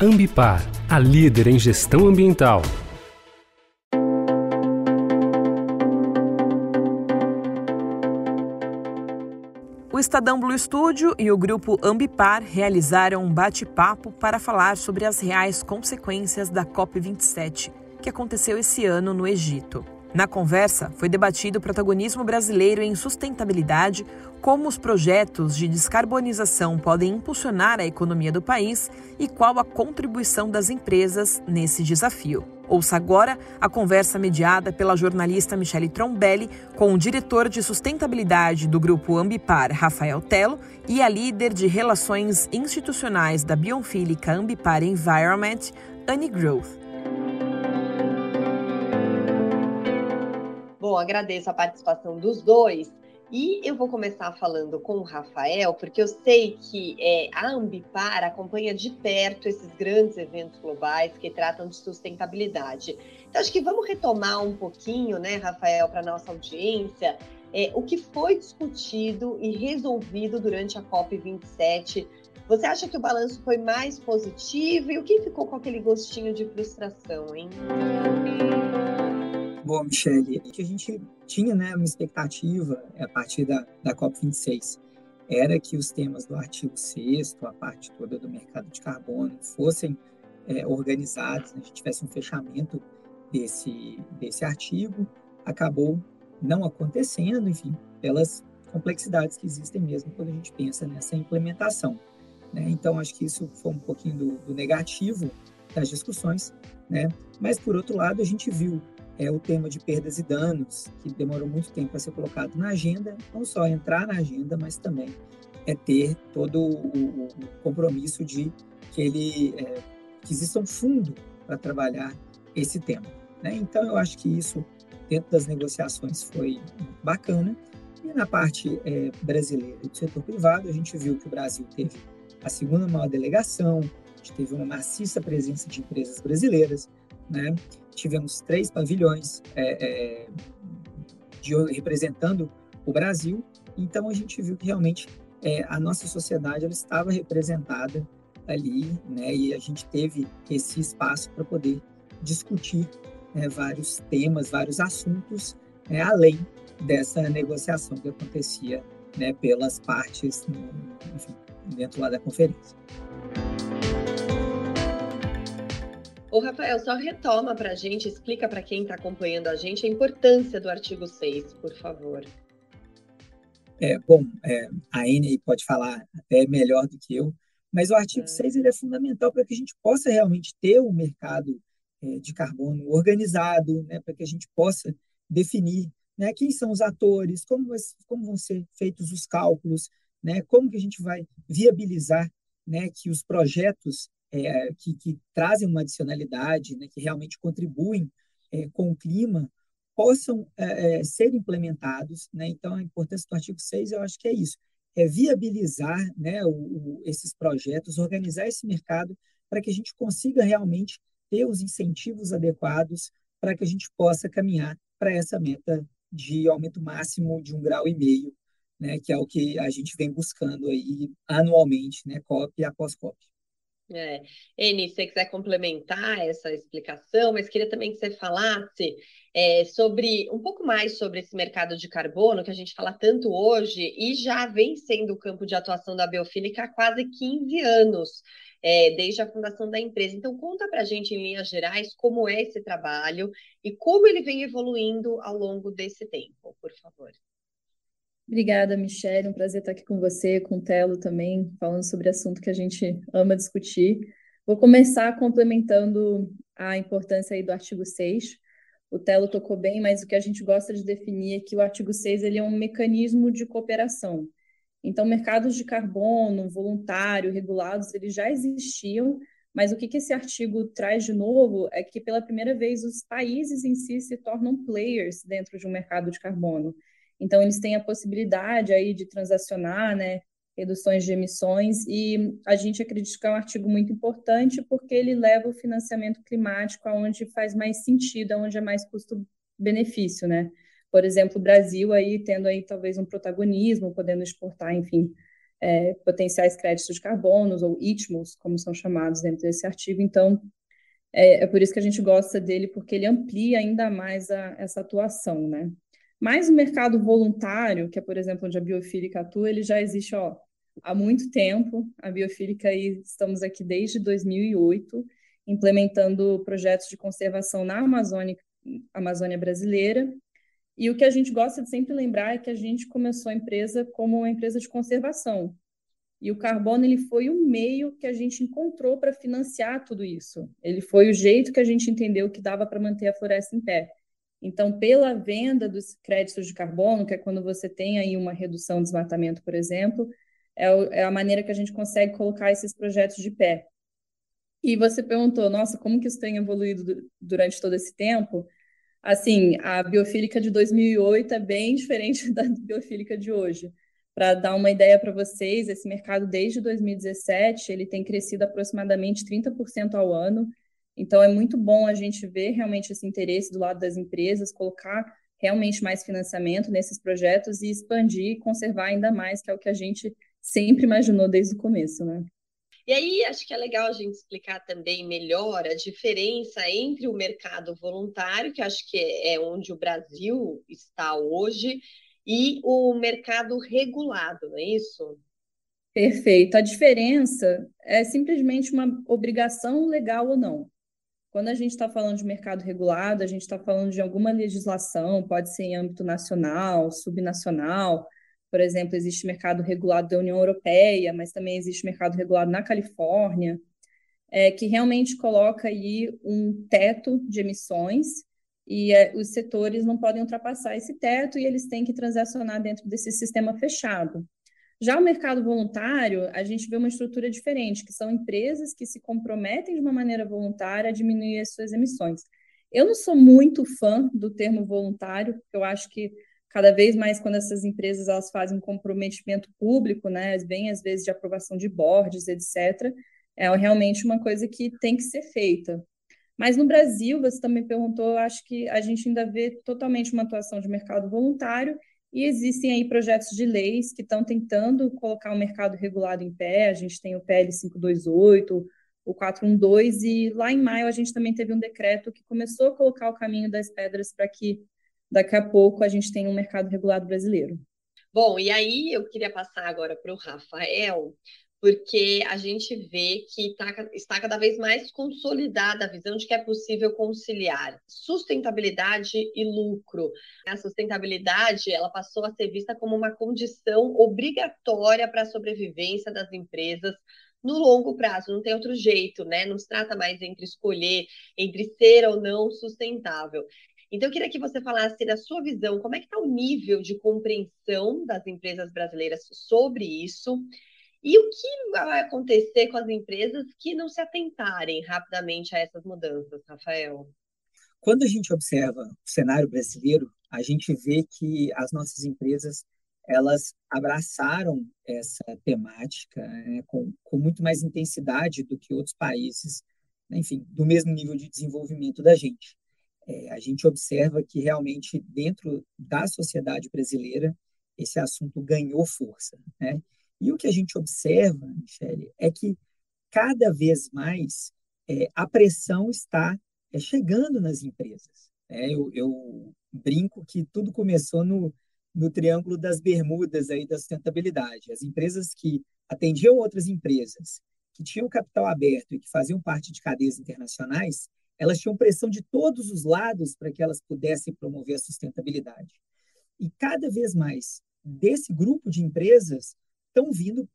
Ambipar, a líder em gestão ambiental. O Estadão Blue Studio e o grupo Ambipar realizaram um bate-papo para falar sobre as reais consequências da COP27, que aconteceu esse ano no Egito. Na conversa, foi debatido o protagonismo brasileiro em sustentabilidade, como os projetos de descarbonização podem impulsionar a economia do país e qual a contribuição das empresas nesse desafio. Ouça agora a conversa mediada pela jornalista Michele Trombelli com o diretor de sustentabilidade do grupo Ambipar, Rafael Telo, e a líder de relações institucionais da Bionfílica Ambipar Environment, Annie Growth. Agradeço a participação dos dois. E eu vou começar falando com o Rafael, porque eu sei que é, a Ambipar acompanha de perto esses grandes eventos globais que tratam de sustentabilidade. Então, acho que vamos retomar um pouquinho, né, Rafael, para nossa audiência, é, o que foi discutido e resolvido durante a COP27. Você acha que o balanço foi mais positivo e o que ficou com aquele gostinho de frustração, hein? Bom, Michele, que a gente tinha né, uma expectativa a partir da, da COP26 era que os temas do artigo 6 a parte toda do mercado de carbono, fossem é, organizados, né, a gente tivesse um fechamento desse, desse artigo, acabou não acontecendo, enfim, pelas complexidades que existem mesmo quando a gente pensa nessa implementação. Né? Então, acho que isso foi um pouquinho do, do negativo das discussões, né? mas, por outro lado, a gente viu é o tema de perdas e danos, que demorou muito tempo para ser colocado na agenda, não só entrar na agenda, mas também é ter todo o, o compromisso de que ele é, que exista um fundo para trabalhar esse tema. Né? Então, eu acho que isso, dentro das negociações, foi bacana. E na parte é, brasileira do setor privado, a gente viu que o Brasil teve a segunda maior delegação, a gente teve uma maciça presença de empresas brasileiras, né? tivemos três pavilhões é, é, de, representando o Brasil, então a gente viu que realmente é, a nossa sociedade ela estava representada ali, né, e a gente teve esse espaço para poder discutir né, vários temas, vários assuntos, né, além dessa negociação que acontecia né, pelas partes enfim, dentro lá da conferência. O Rafael, só retoma para a gente, explica para quem está acompanhando a gente a importância do artigo 6, por favor. É, bom, é, a Anne pode falar até melhor do que eu, mas o artigo é. 6 ele é fundamental para que a gente possa realmente ter um mercado é, de carbono organizado, né, para que a gente possa definir né, quem são os atores, como, vai, como vão ser feitos os cálculos, né, como que a gente vai viabilizar né, que os projetos é, que, que, trazem uma adicionalidade, né, que realmente contribuem é, com o clima, possam é, é ser implementados. Né? Então, a importância do artigo 6, eu acho que é isso, é viabilizar né, o, o, esses projetos, organizar esse mercado para que a gente consiga realmente ter os incentivos adequados para que a gente possa caminhar para essa meta de aumento máximo de um grau e meio, né, que é o que a gente vem buscando aí anualmente, né, COP após COP. É. Eni, se você quiser complementar essa explicação, mas queria também que você falasse é, sobre um pouco mais sobre esse mercado de carbono que a gente fala tanto hoje e já vem sendo o campo de atuação da Biofílica há quase 15 anos, é, desde a fundação da empresa. Então, conta para a gente, em linhas gerais, como é esse trabalho e como ele vem evoluindo ao longo desse tempo, por favor. Obrigada, Michelle. Um prazer estar aqui com você, com o Telo também, falando sobre assunto que a gente ama discutir. Vou começar complementando a importância aí do artigo 6. O Telo tocou bem, mas o que a gente gosta de definir é que o artigo 6 ele é um mecanismo de cooperação. Então, mercados de carbono, voluntário, regulados, eles já existiam, mas o que, que esse artigo traz de novo é que, pela primeira vez, os países em si se tornam players dentro de um mercado de carbono. Então, eles têm a possibilidade aí de transacionar, né, reduções de emissões, e a gente acredita que é um artigo muito importante porque ele leva o financiamento climático aonde faz mais sentido, aonde é mais custo-benefício, né? Por exemplo, o Brasil aí tendo aí talvez um protagonismo, podendo exportar, enfim, é, potenciais créditos de carbonos, ou ITMOS, como são chamados dentro desse artigo. Então, é, é, por isso que a gente gosta dele, porque ele amplia ainda mais a, essa atuação, né? Mas o mercado voluntário, que é, por exemplo, onde a biofílica atua, ele já existe ó, há muito tempo. A biofílica, aí, estamos aqui desde 2008, implementando projetos de conservação na Amazônia, Amazônia brasileira. E o que a gente gosta de sempre lembrar é que a gente começou a empresa como uma empresa de conservação. E o carbono ele foi o meio que a gente encontrou para financiar tudo isso. Ele foi o jeito que a gente entendeu que dava para manter a floresta em pé. Então, pela venda dos créditos de carbono, que é quando você tem aí uma redução de desmatamento, por exemplo, é, é a maneira que a gente consegue colocar esses projetos de pé. E você perguntou, nossa, como que isso tem evoluído durante todo esse tempo? Assim, a biofílica de 2008 é bem diferente da biofílica de hoje. Para dar uma ideia para vocês, esse mercado desde 2017 ele tem crescido aproximadamente 30% ao ano. Então é muito bom a gente ver realmente esse interesse do lado das empresas, colocar realmente mais financiamento nesses projetos e expandir e conservar ainda mais, que é o que a gente sempre imaginou desde o começo, né? E aí, acho que é legal a gente explicar também melhor a diferença entre o mercado voluntário, que acho que é onde o Brasil está hoje, e o mercado regulado, não é isso? Perfeito. A diferença é simplesmente uma obrigação legal ou não. Quando a gente está falando de mercado regulado, a gente está falando de alguma legislação, pode ser em âmbito nacional, subnacional, por exemplo, existe mercado regulado da União Europeia, mas também existe mercado regulado na Califórnia, é, que realmente coloca aí um teto de emissões e é, os setores não podem ultrapassar esse teto e eles têm que transacionar dentro desse sistema fechado. Já o mercado voluntário, a gente vê uma estrutura diferente, que são empresas que se comprometem de uma maneira voluntária a diminuir as suas emissões. Eu não sou muito fã do termo voluntário, porque eu acho que cada vez mais quando essas empresas elas fazem um comprometimento público, né, bem às vezes de aprovação de boards, etc., é realmente uma coisa que tem que ser feita. Mas no Brasil, você também perguntou, eu acho que a gente ainda vê totalmente uma atuação de mercado voluntário e existem aí projetos de leis que estão tentando colocar o mercado regulado em pé. A gente tem o PL 528, o 412 e lá em maio a gente também teve um decreto que começou a colocar o caminho das pedras para que daqui a pouco a gente tem um mercado regulado brasileiro. Bom, e aí eu queria passar agora para o Rafael, porque a gente vê que tá, está cada vez mais consolidada a visão de que é possível conciliar sustentabilidade e lucro. A sustentabilidade ela passou a ser vista como uma condição obrigatória para a sobrevivência das empresas no longo prazo, não tem outro jeito, né? Não se trata mais entre escolher entre ser ou não sustentável. Então, eu queria que você falasse da sua visão, como é que está o nível de compreensão das empresas brasileiras sobre isso e o que vai acontecer com as empresas que não se atentarem rapidamente a essas mudanças, Rafael? Quando a gente observa o cenário brasileiro, a gente vê que as nossas empresas elas abraçaram essa temática né, com, com muito mais intensidade do que outros países, enfim, do mesmo nível de desenvolvimento da gente é, a gente observa que realmente dentro da sociedade brasileira esse assunto ganhou força. Né? E o que a gente observa, Michele, é que cada vez mais é, a pressão está é, chegando nas empresas. Né? Eu, eu, brinco que tudo começou no, no Triângulo das Bermudas aí da sustentabilidade. As empresas que atendiam outras empresas, que tinham capital aberto e que faziam parte de cadeias internacionais, elas tinham pressão de todos os lados para que elas pudessem promover a sustentabilidade. E cada vez mais desse grupo de empresas estão vindo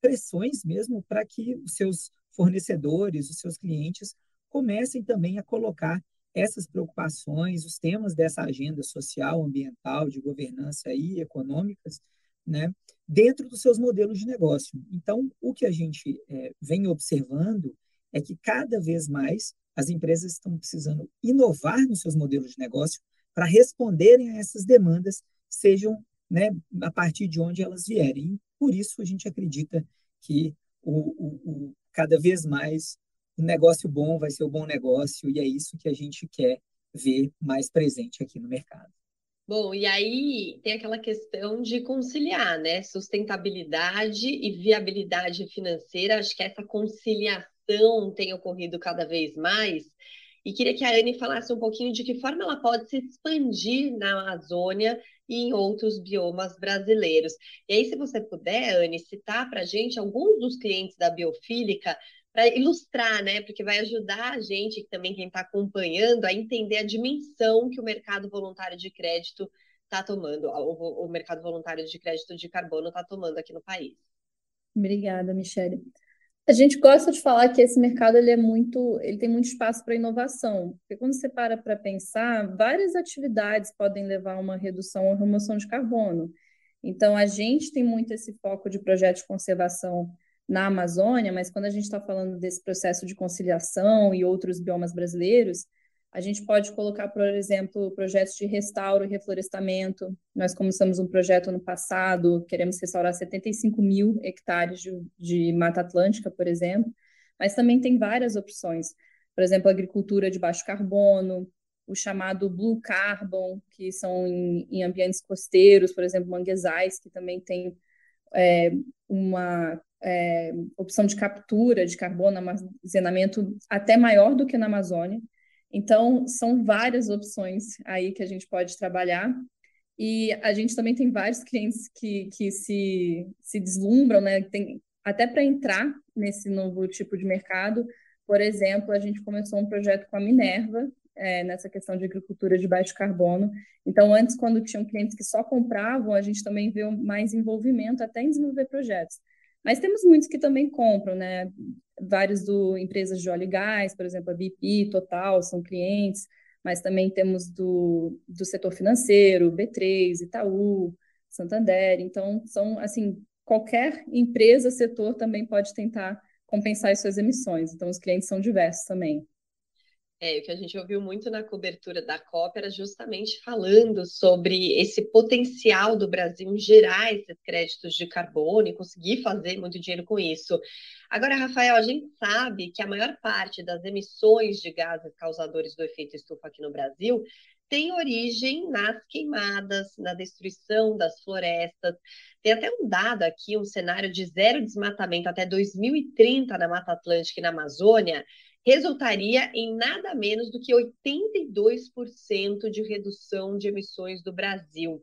pressões mesmo para que os seus fornecedores, os seus clientes comecem também a colocar essas preocupações, os temas dessa agenda social, ambiental, de governança e econômicas, né, dentro dos seus modelos de negócio. Então, o que a gente é, vem observando é que cada vez mais as empresas estão precisando inovar nos seus modelos de negócio para responderem a essas demandas, sejam né, a partir de onde elas vierem. Por isso a gente acredita que o, o, o, cada vez mais o negócio bom vai ser o bom negócio, e é isso que a gente quer ver mais presente aqui no mercado. Bom, e aí tem aquela questão de conciliar, né? Sustentabilidade e viabilidade financeira. Acho que essa conciliação tem ocorrido cada vez mais. E queria que a Anne falasse um pouquinho de que forma ela pode se expandir na Amazônia e em outros biomas brasileiros. E aí, se você puder, Anne, citar para a gente alguns dos clientes da Biofílica para ilustrar, né? Porque vai ajudar a gente, também quem está acompanhando, a entender a dimensão que o mercado voluntário de crédito está tomando, o, o, mercado voluntário de crédito de carbono está tomando aqui no país. Obrigada, Michele. A gente gosta de falar que esse mercado ele é muito, ele tem muito espaço para inovação, porque quando você para para pensar, várias atividades podem levar a uma redução ou remoção de carbono. Então, a gente tem muito esse foco de projetos de conservação na Amazônia, mas quando a gente está falando desse processo de conciliação e outros biomas brasileiros, a gente pode colocar, por exemplo, projetos de restauro e reflorestamento. Nós começamos um projeto no passado, queremos restaurar 75 mil hectares de, de Mata Atlântica, por exemplo, mas também tem várias opções. Por exemplo, agricultura de baixo carbono, o chamado blue carbon, que são em, em ambientes costeiros, por exemplo, manguezais, que também tem é, uma é, opção de captura de carbono, armazenamento até maior do que na Amazônia. Então, são várias opções aí que a gente pode trabalhar. E a gente também tem vários clientes que, que se, se deslumbram, né? Tem, até para entrar nesse novo tipo de mercado. Por exemplo, a gente começou um projeto com a Minerva, é, nessa questão de agricultura de baixo carbono. Então, antes, quando tinham clientes que só compravam, a gente também viu mais envolvimento até em desenvolver projetos. Mas temos muitos que também compram, né? Vários do empresas de óleo e gás, por exemplo, a BP, Total, são clientes, mas também temos do, do setor financeiro, B3, Itaú, Santander. Então, são, assim, qualquer empresa, setor também pode tentar compensar as suas emissões. Então, os clientes são diversos também. É, o que a gente ouviu muito na cobertura da COP era justamente falando sobre esse potencial do Brasil em gerar esses créditos de carbono e conseguir fazer muito dinheiro com isso. Agora, Rafael, a gente sabe que a maior parte das emissões de gases causadores do efeito estufa aqui no Brasil tem origem nas queimadas, na destruição das florestas. Tem até um dado aqui, um cenário de zero desmatamento até 2030 na Mata Atlântica e na Amazônia, resultaria em nada menos do que 82% de redução de emissões do Brasil.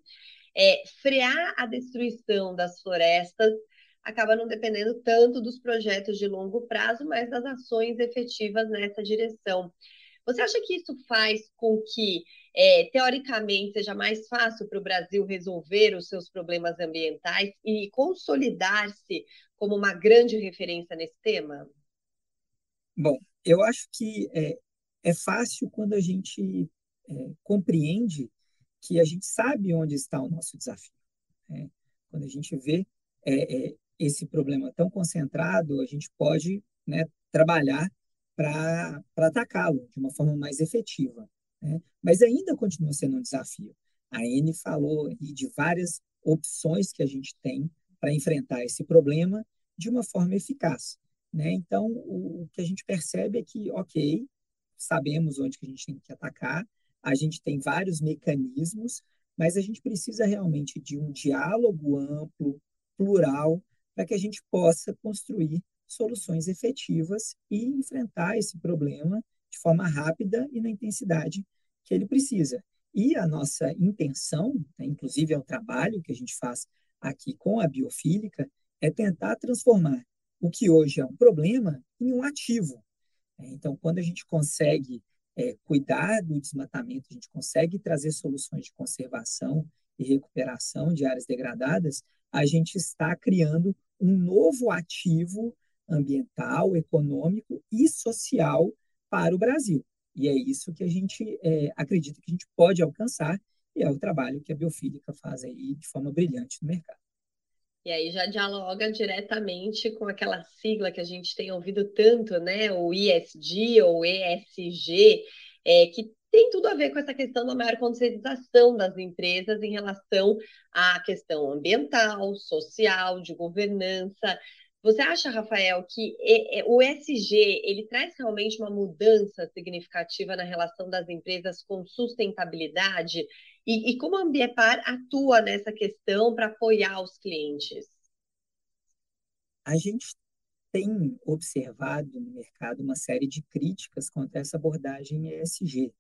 É, frear a destruição das florestas acaba não dependendo tanto dos projetos de longo prazo, mas das ações efetivas nessa direção. Você acha que isso faz com que, é, teoricamente, seja mais fácil para o Brasil resolver os seus problemas ambientais e consolidar-se como uma grande referência nesse tema? Bom, eu acho que é, é fácil quando a gente é, compreende que a gente sabe onde está o nosso desafio. Né? Quando a gente vê é, é esse problema tão concentrado, a gente pode né, trabalhar para atacá-lo de uma forma mais efetiva. Né? Mas ainda continua sendo um desafio. A Anne falou de várias opções que a gente tem para enfrentar esse problema de uma forma eficaz. Né? Então, o, o, que a gente percebe é que, ok, sabemos onde que a gente tem que atacar, a gente tem vários mecanismos, mas a gente precisa realmente de um diálogo amplo, plural, para que a gente possa construir soluções efetivas e enfrentar esse problema de forma rápida e na intensidade que ele precisa. E a nossa intenção, né, inclusive é o trabalho que a gente faz aqui com a biofílica, é tentar transformar o que hoje é um problema em um ativo. É, então, quando a gente consegue é, cuidar do desmatamento, a gente consegue trazer soluções de conservação e recuperação de áreas degradadas, a gente está criando um novo ativo ambiental, econômico e social para o Brasil. E é isso que a gente é, acredita que a gente pode alcançar, e é o trabalho que a Biofílica faz aí de forma brilhante no mercado. E aí já dialoga diretamente com aquela sigla que a gente tem ouvido tanto, né? O ISD ou ESG, é, que tem tudo a ver com essa questão da maior conscientização das empresas em relação à questão ambiental, social, de governança. Você acha, Rafael, que o ESG ele traz realmente uma mudança significativa na relação das empresas com sustentabilidade? E, e como a Ambiepar atua nessa questão para apoiar os clientes? A gente tem observado no mercado uma série de críticas contra essa abordagem ESG,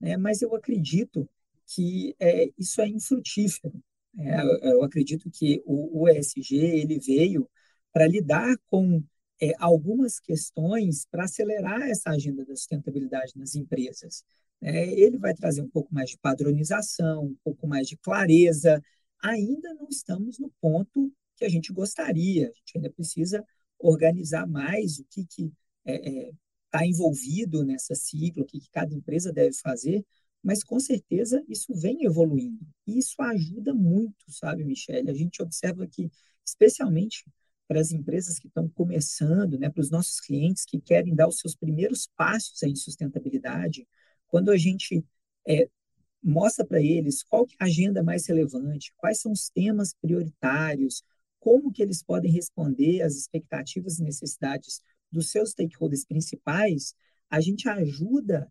né? mas eu acredito que é, isso é infrutífero. É, eu acredito que o, o ESG ele veio para lidar com é, algumas questões para acelerar essa agenda da sustentabilidade nas empresas. É, ele vai trazer um pouco mais de padronização, um pouco mais de clareza. Ainda não estamos no ponto que a gente gostaria, a gente ainda precisa organizar mais o que está que, é, é, tá envolvido nessa sigla, o que, que cada empresa deve fazer, mas com certeza isso vem evoluindo. E isso ajuda muito, sabe, Michele? A gente observa que, especialmente para as empresas que estão começando, né, para os nossos clientes que querem dar os seus primeiros passos em sustentabilidade, quando a gente é, mostra para eles qual é a agenda mais relevante, quais são os temas prioritários, como que eles podem responder às expectativas e necessidades dos seus stakeholders principais, a gente ajuda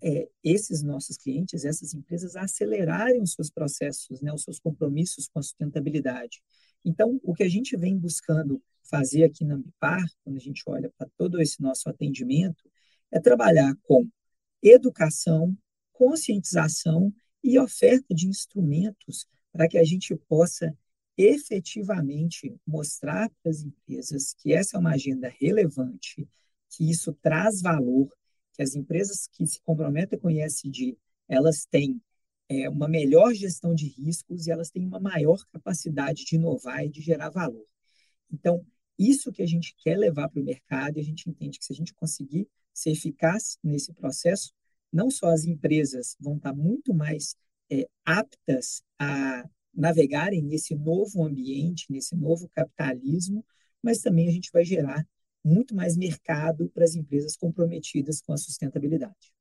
é, esses nossos clientes, essas empresas, a acelerarem os seus processos, né, os seus compromissos com a sustentabilidade. Então, o que a gente vem buscando fazer aqui na Ambipar, quando a gente olha para todo esse nosso atendimento, é trabalhar com educação, conscientização e oferta de instrumentos para que a gente possa efetivamente mostrar para as empresas que essa é uma agenda relevante, que isso traz valor, que as empresas que se comprometem com ESG, elas têm é, uma melhor gestão de riscos e elas têm uma maior capacidade de inovar e de gerar valor. Então, isso que a gente quer levar para o mercado, e a gente entende que se a gente conseguir ser eficaz nesse processo, não só as empresas vão estar muito mais é, aptas a navegarem nesse novo ambiente, nesse novo capitalismo, mas também a gente vai gerar muito mais mercado para as empresas comprometidas com a sustentabilidade.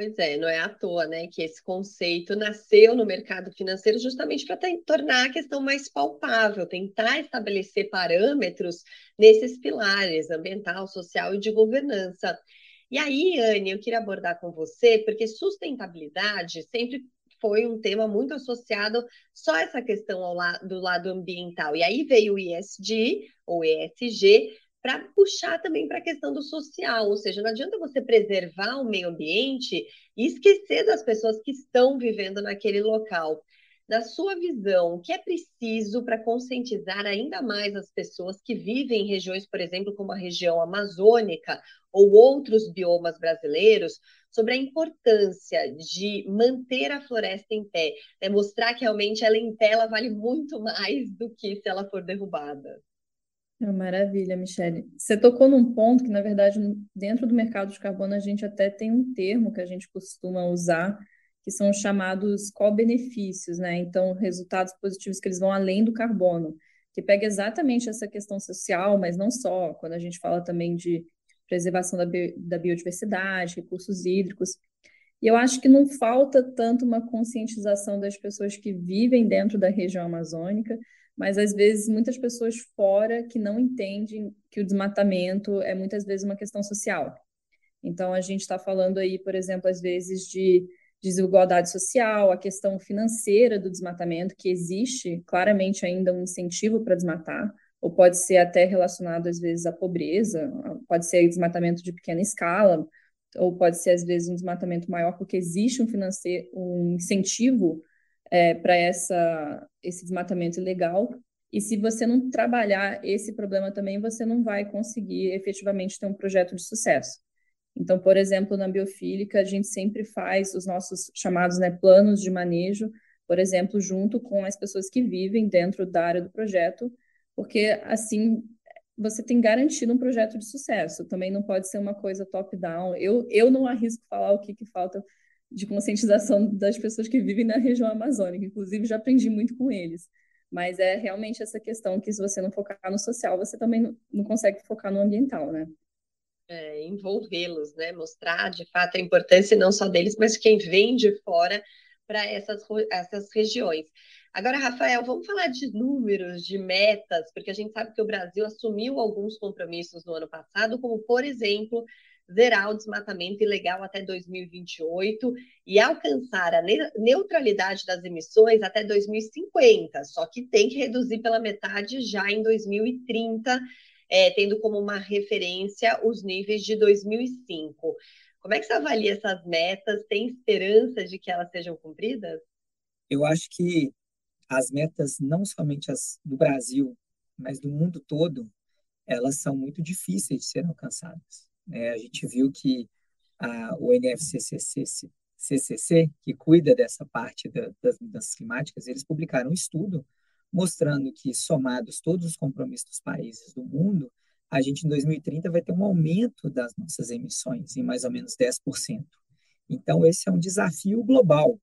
Pois é, não é à toa, né, que esse conceito nasceu no mercado financeiro justamente para tornar a questão mais palpável, tentar estabelecer parâmetros nesses pilares ambiental, social e de governança. E aí, Anne, eu queria abordar com você, porque sustentabilidade sempre foi um tema muito associado só essa questão la do lado ambiental. E aí veio o ISD, ou ESG, para puxar também para a questão do social, ou seja, não adianta você preservar o meio ambiente e esquecer das pessoas que estão vivendo naquele local. Na sua visão, o que é preciso para conscientizar ainda mais as pessoas que vivem em regiões, por exemplo, como a região amazônica ou outros biomas brasileiros, sobre a importância de manter a floresta em pé, né? mostrar que realmente ela em pé ela vale muito mais do que se ela for derrubada? É maravilha, Michele. Você tocou num ponto que, na verdade, dentro do mercado de carbono, a gente até tem um termo que a gente costuma usar, que são chamados co-benefícios, né? Então, resultados positivos que eles vão além do carbono, que pega exatamente essa questão social, mas não só, quando a gente fala também de preservação da, bi da biodiversidade, recursos hídricos. E eu acho que não falta tanto uma conscientização das pessoas que vivem dentro da região amazônica, mas às vezes muitas pessoas fora que não entendem que o desmatamento é muitas vezes uma questão social. Então a gente está falando aí, por exemplo, às vezes de desigualdade social, a questão financeira do desmatamento, que existe claramente ainda um incentivo para desmatar, ou pode ser até relacionado às vezes à pobreza, pode ser desmatamento de pequena escala, ou pode ser às vezes um desmatamento maior porque existe um financeiro, um incentivo é, para esse desmatamento ilegal. E se você não trabalhar esse problema também, você não vai conseguir efetivamente ter um projeto de sucesso. Então, por exemplo, na biofílica, a gente sempre faz os nossos chamados né, planos de manejo, por exemplo, junto com as pessoas que vivem dentro da área do projeto, porque assim você tem garantido um projeto de sucesso. Também não pode ser uma coisa top-down. Eu, eu não arrisco falar o que, que falta de conscientização das pessoas que vivem na região amazônica. Inclusive, já aprendi muito com eles. Mas é realmente essa questão que, se você não focar no social, você também não, consegue focar no ambiental, né? É, envolvê-los, né? Mostrar de fato a importância não só deles, mas quem vem de fora para essas, essas regiões. Agora, Rafael, vamos falar de números, de metas, porque a gente sabe que o Brasil assumiu alguns compromissos no ano passado, como, por exemplo, zerar o desmatamento ilegal até 2028 e alcançar a neutralidade das emissões até 2050. Só que tem que reduzir pela metade já em 2030, é, tendo como uma referência os níveis de 2005. Como é que você avalia essas metas? Tem esperança de que elas sejam cumpridas? Eu acho que as metas, não somente as do Brasil, mas do mundo todo, elas são muito difíceis de serem alcançadas. Né? A gente viu que a, o NFCCC, CCC, que cuida dessa parte da, das mudanças climáticas, eles publicaram um estudo mostrando que, somados todos os compromissos dos países do mundo, a gente em 2030 vai ter um aumento das nossas emissões em mais ou menos 10%. Então, esse é um desafio global.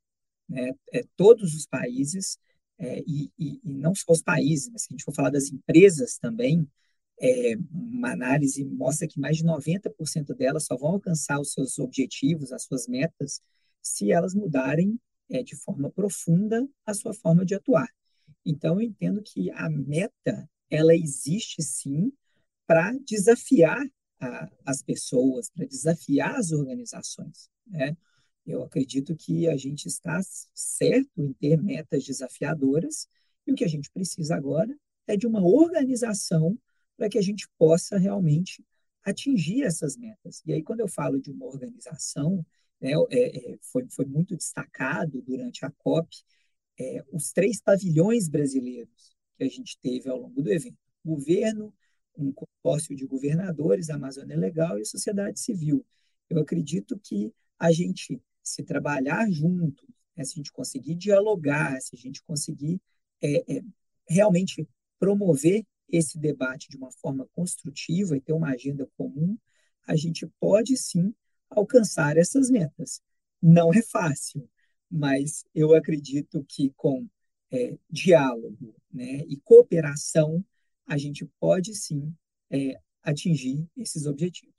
Né? É, todos os países, é, e, e, e, não só os países, mas se a gente for falar das empresas também, é, uma análise mostra que mais de 90% delas só vão alcançar os seus objetivos, as suas metas, se elas mudarem é, de forma profunda a sua forma de atuar. Então, eu entendo que a meta, ela existe sim para desafiar a, as pessoas, para desafiar as organizações. Né? Eu acredito que a gente está certo em ter metas desafiadoras e o que a gente precisa agora é de uma organização para que a gente possa realmente atingir essas metas. E aí, quando eu falo de uma organização, né, é, é, foi, foi muito destacado durante a COP é, os três pavilhões brasileiros que a gente teve ao longo do evento: governo, um consórcio de governadores, Amazônia Legal e sociedade civil. Eu acredito que a gente, se trabalhar junto, né, se a gente conseguir dialogar, se a gente conseguir é, é, realmente promover esse debate de uma forma construtiva e ter uma agenda comum, a gente pode sim alcançar essas metas. Não é fácil, mas eu acredito que com é, diálogo né, e cooperação, a gente pode sim é, atingir esses objetivos.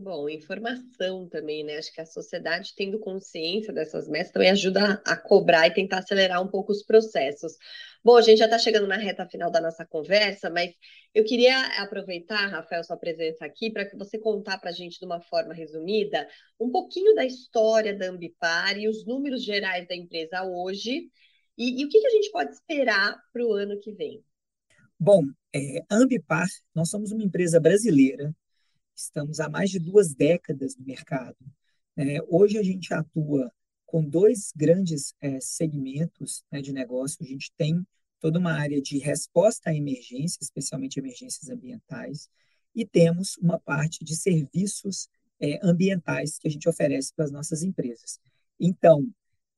Bom, informação também, né? Acho que a sociedade tendo consciência dessas metas também ajuda a cobrar e tentar acelerar um pouco os processos. Bom, a gente já está chegando na reta final da nossa conversa, mas eu queria aproveitar, Rafael, sua presença aqui, para que você contar para a gente de uma forma resumida um pouquinho da história da Ambipar e os números gerais da empresa hoje e, e o que, que a gente pode esperar para o ano que vem. Bom, é, Ambipar, nós somos uma empresa brasileira Estamos há mais de duas décadas no mercado. É, hoje a gente atua com dois grandes é, segmentos né, de negócio. A gente tem toda uma área de resposta a emergências, especialmente emergências ambientais, e temos uma parte de serviços é, ambientais que a gente oferece para as nossas empresas. Então,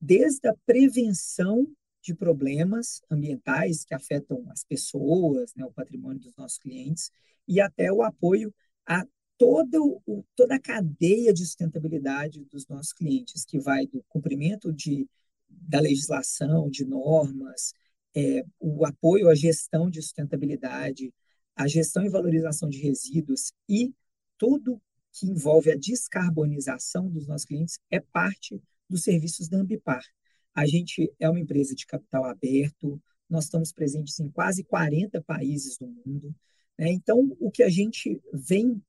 desde a prevenção de problemas ambientais que afetam as pessoas, né, o patrimônio dos nossos clientes, e até o apoio a toda, o, toda a cadeia de sustentabilidade dos nossos clientes, que vai do cumprimento de, da legislação, de normas, é, o apoio à gestão de sustentabilidade, a gestão e valorização de resíduos e tudo que envolve a descarbonização dos nossos clientes é parte dos serviços da Ambipar. A gente é uma empresa de capital aberto, nós estamos presentes em quase 40 países do mundo. Né? Então, o que a gente vem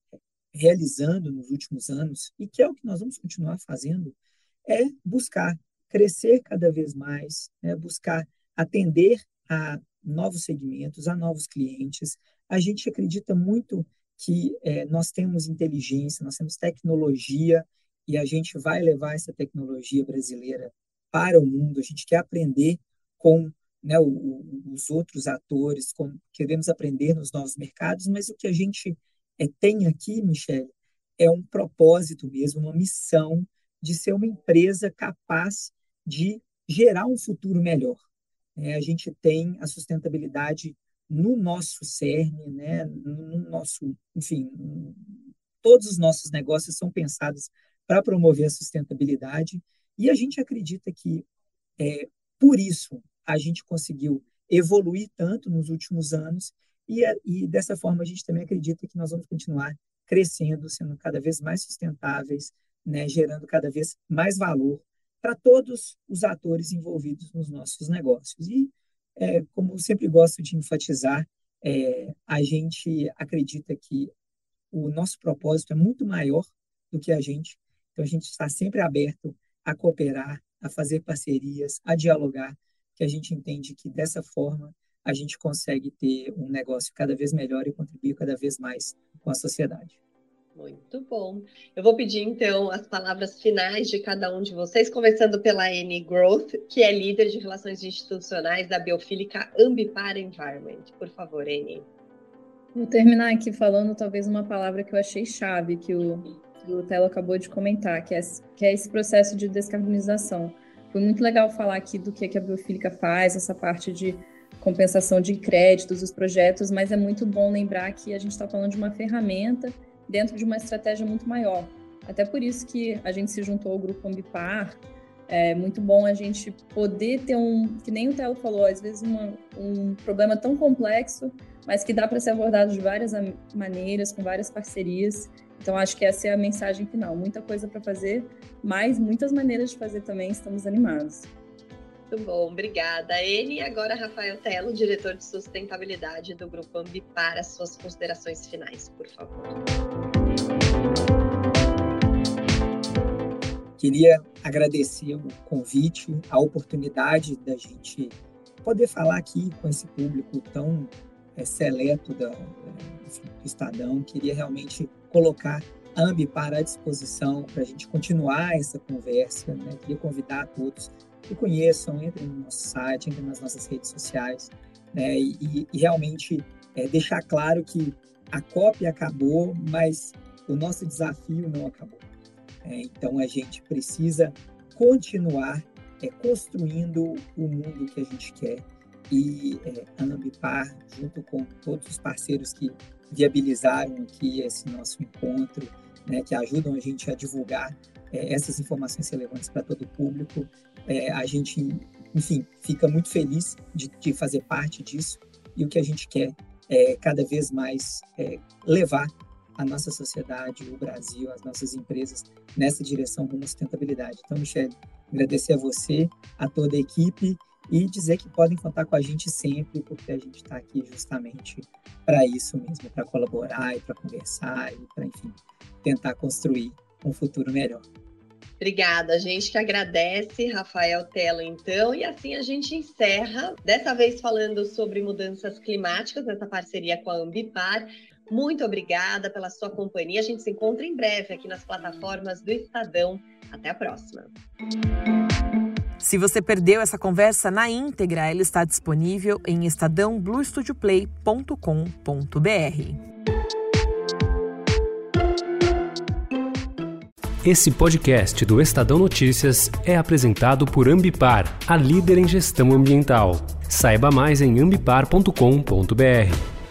realizando nos últimos anos, e que é o que nós vamos continuar fazendo, é buscar crescer cada vez mais, é buscar atender a novos segmentos, a novos clientes. A gente acredita muito que é, nós temos inteligência, nós temos tecnologia, e a gente vai levar essa tecnologia brasileira para o mundo. A gente quer aprender com né, o, os outros atores, com, queremos aprender nos novos mercados, mas o que a gente é, tem aqui, Michele, é um propósito mesmo, uma missão de ser uma empresa capaz de gerar um futuro melhor. É, a gente tem a sustentabilidade no nosso cerne, né, no nosso, enfim, todos os nossos negócios são pensados para promover a sustentabilidade e a gente acredita que é, por isso a gente conseguiu evoluir tanto nos últimos anos e, e dessa forma a gente também acredita que nós vamos continuar crescendo, sendo cada vez mais sustentáveis, né, gerando cada vez mais valor para todos os atores envolvidos nos nossos negócios. E, é, como sempre gosto de enfatizar, é, a gente acredita que o nosso propósito é muito maior do que a gente, então a gente está sempre aberto a cooperar, a fazer parcerias, a dialogar, que a gente entende que dessa forma a gente consegue ter um negócio cada vez melhor e contribuir cada vez mais com a sociedade. Muito bom. Eu vou pedir então as palavras finais de cada um de vocês, começando pela N Growth, que é líder de relações institucionais da Biofílica Ambipar Environment. Por favor, N. Vou terminar aqui falando talvez uma palavra que eu achei chave, que o, que o Telo acabou de comentar, que é, que é esse processo de descarbonização. Foi muito legal falar aqui do que, que a Biofílica faz, essa parte de compensação de créditos, os projetos, mas é muito bom lembrar que a gente está falando de uma ferramenta dentro de uma estratégia muito maior. Até por isso que a gente se juntou ao grupo Ambipar. É muito bom a gente poder ter um, que nem o Telo falou, às vezes uma, um problema tão complexo, mas que dá para ser abordado de várias maneiras, com várias parcerias. Então, acho que essa é a mensagem final. Muita coisa para fazer, mas muitas maneiras de fazer também. Estamos animados. Muito bom, obrigada. E agora Rafael Telo, diretor de sustentabilidade do Grupo Ambipar, as suas considerações finais, por favor. Queria agradecer o convite, a oportunidade da gente poder falar aqui com esse público tão é, seleto do Estadão. Queria realmente colocar a Ambipar à disposição para a gente continuar essa conversa. Né? Queria convidar a todos que conheçam, entrem no nosso site, entrem nas nossas redes sociais né? e, e, realmente é, deixar claro que a cópia acabou, mas o nosso desafio não acabou. É, então a gente precisa continuar é, construindo o mundo que a gente quer e é, a Ambipar, junto com todos os parceiros que viabilizaram aqui esse nosso encontro, né, que ajudam a gente a divulgar é, essas informações relevantes para todo o público, é, a gente, enfim, fica muito feliz de, de, fazer parte disso e o que a gente quer é cada vez mais é, levar a nossa sociedade, o Brasil, as nossas empresas nessa direção rumo à sustentabilidade. Então, Michele, agradecer a você, a toda a equipe e dizer que podem contar com a gente sempre, porque a gente está aqui justamente para isso mesmo, para colaborar e para conversar e para, enfim, tentar construir um futuro melhor. Obrigada, a gente que agradece, Rafael Tela, então, e assim a gente encerra, dessa vez falando sobre mudanças climáticas, nessa parceria com a Ambipar. Muito obrigada pela sua companhia. A gente se encontra em breve aqui nas plataformas do Estadão. Até a próxima. Se você perdeu essa conversa na íntegra, ela está disponível em estadãobluestudioplay.com.br. Esse podcast do Estadão Notícias é apresentado por Ambipar, a líder em gestão ambiental. Saiba mais em ambipar.com.br.